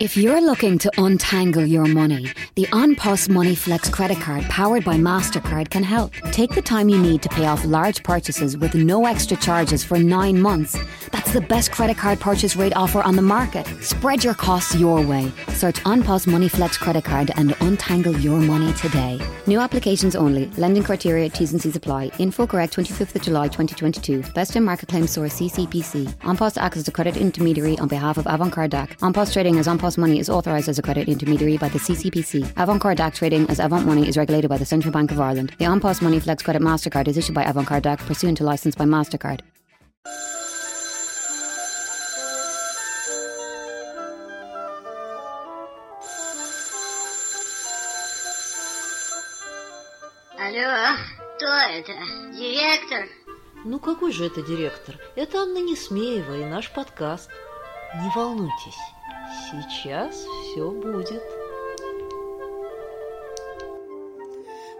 If you're looking to untangle your money, the OnPos Money Flex credit card powered by MasterCard can help. Take the time you need to pay off large purchases with no extra charges for nine months. That's the best credit card purchase rate offer on the market. Spread your costs your way. Search OnPos Money Flex credit card and untangle your money today. New applications only. Lending criteria, T's and C's apply. Info correct 25th of July 2022. Best in market claim source CCPC. OnPos acts as a credit intermediary on behalf of Avantcard DAC. OnPos trading as OnPos Money is authorised as a credit intermediary by the CCPC. Avantcard DAC trading as Avant Money is regulated by the Central Bank of Ireland. The OnPos Money Flex Credit MasterCard is issued by Avantcard DAC pursuant to licence by MasterCard. Алло, кто это? Директор? Ну какой же это директор? Это Анна Несмеева и наш подкаст. Не волнуйтесь, сейчас все будет.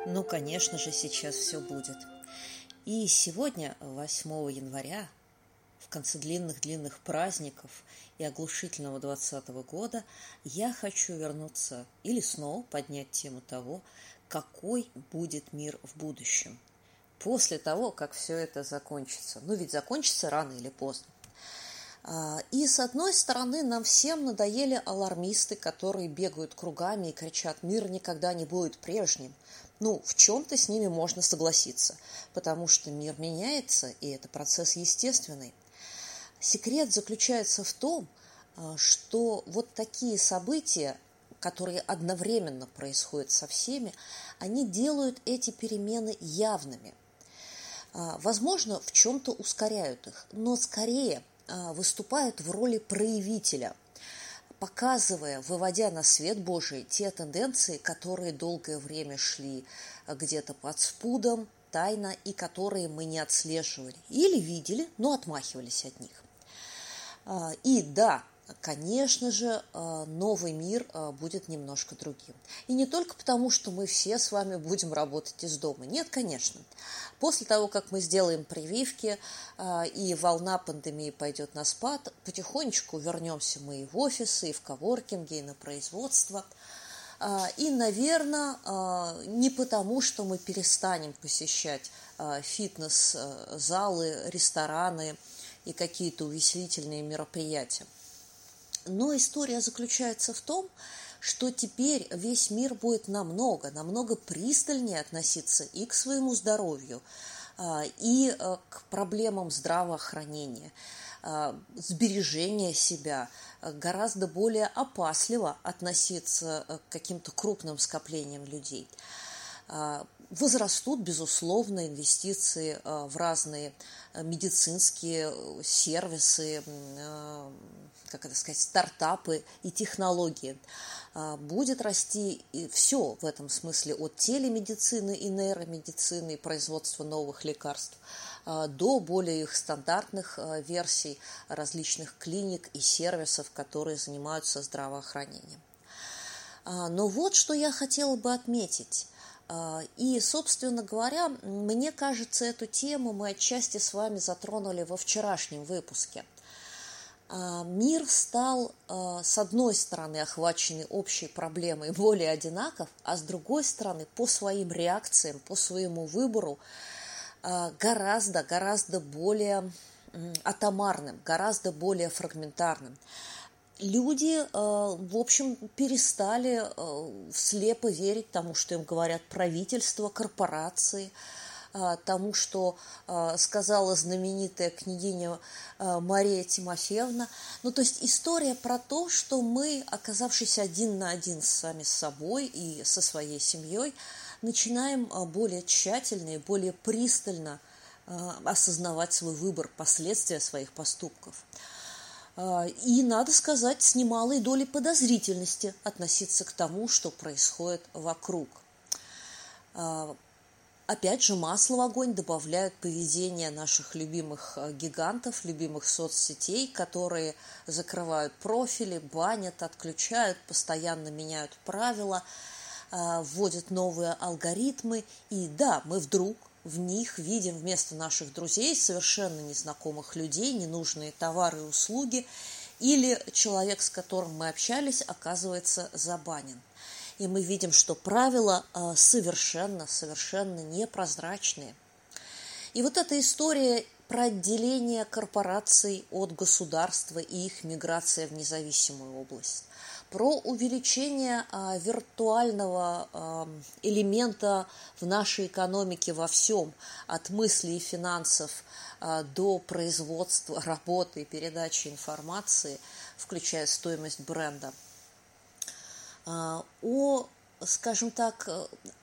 Ну, конечно же, сейчас все будет. И сегодня, 8 января, в конце длинных-длинных праздников и оглушительного 20 года, я хочу вернуться или снова поднять тему того, какой будет мир в будущем. После того, как все это закончится. Ну, ведь закончится рано или поздно. А, и с одной стороны, нам всем надоели алармисты, которые бегают кругами и кричат «мир никогда не будет прежним». Ну, в чем-то с ними можно согласиться, потому что мир меняется, и это процесс естественный. Секрет заключается в том, а, что вот такие события, которые одновременно происходят со всеми, они делают эти перемены явными. А, возможно, в чем-то ускоряют их, но скорее а, выступают в роли проявителя, показывая, выводя на свет Божий те тенденции, которые долгое время шли а, где-то под спудом, тайно, и которые мы не отслеживали или видели, но отмахивались от них. И да, конечно же, э, новый мир э, будет немножко другим. И не только потому, что мы все с вами будем работать из дома. Нет, конечно. После того, как мы сделаем прививки э, и волна пандемии пойдет на спад, потихонечку вернемся мы и в офисы, и в коворкинги, и на производство. И, наверное, не потому, что мы перестанем посещать фитнес-залы, рестораны и какие-то увеселительные мероприятия. Но история заключается в том, что теперь весь мир будет намного, намного пристальнее относиться и к своему здоровью, а, и э, к проблемам здравоохранения, а, сбережения себя, гораздо более опасливо относиться э, к каким-то крупным скоплениям людей. Возрастут, безусловно, инвестиции в разные медицинские сервисы, как это сказать, стартапы и технологии. Будет расти все в этом смысле от телемедицины и нейромедицины и производства новых лекарств до более их стандартных версий различных клиник и сервисов, которые занимаются здравоохранением. Но вот что я хотела бы отметить. И, собственно говоря, мне кажется, эту тему мы отчасти с вами затронули во вчерашнем выпуске – а, мир стал, а, с одной стороны, охваченный общей проблемой более одинаков, а с другой стороны, по своим реакциям, по своему выбору, а, гораздо, гораздо более атомарным, гораздо более фрагментарным. Люди, в общем, перестали слепо верить тому, что им говорят правительство, корпорации – а, тому, что сказала знаменитая княгиня Мария Тимофеевна. Ну, то есть история про то, что мы, оказавшись один на один сами с собой и со своей семьей, начинаем более тщательно и более пристально осознавать свой выбор, последствия своих поступков. И, надо сказать, с немалой долей подозрительности относиться к тому, что происходит вокруг. Опять же, масло в огонь добавляют поведение наших любимых э, гигантов, любимых соцсетей, которые закрывают профили, банят, отключают, постоянно меняют правила, вводят новые алгоритмы. И да, мы вдруг в них видим вместо наших друзей совершенно незнакомых людей, ненужные товары и услуги. или человек, с которым мы общались, оказывается забанен. И мы видим, что правила а, совершенно, совершенно непрозрачные. И вот эта история про отделение корпораций от государства и их миграция в независимую область, про увеличение а, виртуального а, элемента в нашей экономике во всем, от мыслей и финансов а, до производства, работы и передачи информации, включая стоимость бренда, о скажем так,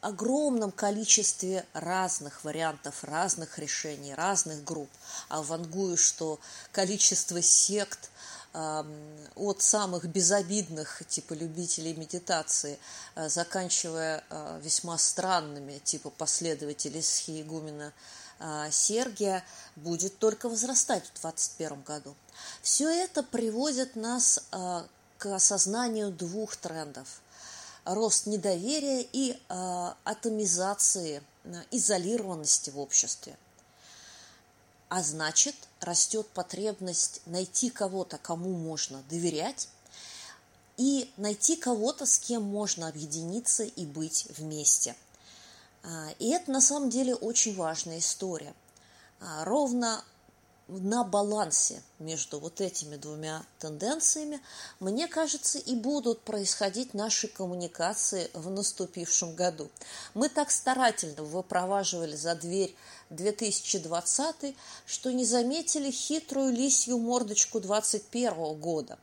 огромном количестве разных вариантов, разных решений, разных групп. А вангую, что количество сект от самых безобидных, типа любителей медитации, а, заканчивая а, весьма странными, типа последователей схиегумена Сергия, будет только возрастать в 2021 году. Все это приводит нас к осознанию двух трендов – рост недоверия и э, атомизации, э, изолированности в обществе. А значит, растет потребность найти кого-то, кому можно доверять, и найти кого-то, с кем можно объединиться и быть вместе. А, и это на самом деле очень важная история. А, ровно на балансе между вот этими двумя тенденциями, мне кажется, и будут происходить наши коммуникации в наступившем году. Мы так старательно выпроваживали за дверь 2020, что не заметили хитрую лисью мордочку 2021 года,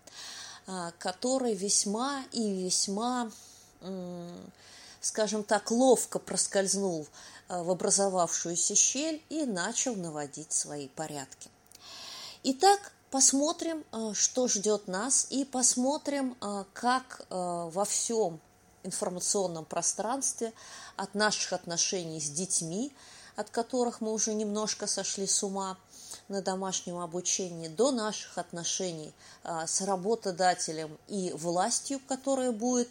а, который весьма и весьма, скажем так, ловко проскользнул в образовавшуюся щель и начал наводить свои порядки. Итак, посмотрим, э, что ждет нас, и посмотрим, э, как э, во всем информационном пространстве от наших отношений с детьми, от которых мы уже немножко сошли с ума на домашнем обучении, до наших отношений с работодателем и властью, которая будет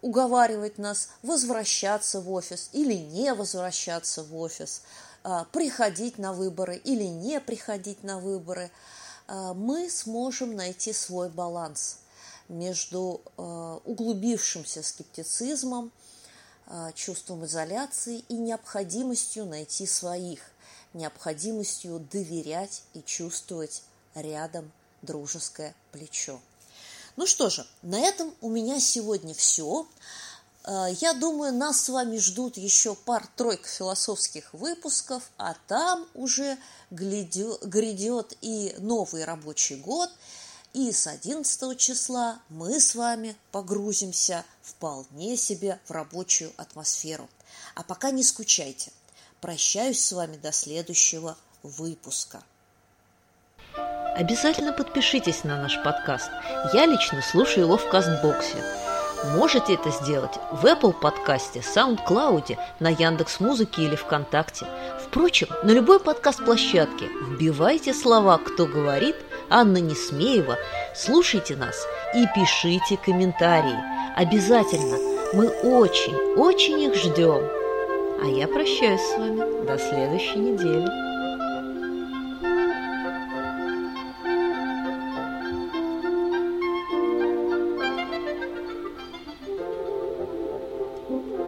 уговаривать нас возвращаться в офис или не возвращаться в офис, а, приходить на выборы или не приходить на выборы, а, мы сможем найти свой баланс между а, углубившимся скептицизмом, чувством изоляции и необходимостью найти своих, необходимостью доверять и чувствовать рядом дружеское плечо. Ну что же, на этом у меня сегодня все. Э, я думаю, нас с вами ждут еще пар-тройка философских выпусков, а там уже грядет и новый рабочий год, и с 11 числа мы с вами погрузимся вполне себе в рабочую атмосферу. А пока не скучайте. Прощаюсь с вами до следующего выпуска. Обязательно подпишитесь на наш подкаст. Я лично слушаю его в Кастбоксе. Можете это сделать в Apple подкасте, SoundCloud, на Яндекс Музыке или ВКонтакте. Впрочем, на любой подкаст-площадке вбивайте слова «Кто говорит», Анна Несмеева, слушайте нас и пишите комментарии. Обязательно, мы очень, очень их ждем. А я прощаюсь с вами до следующей недели.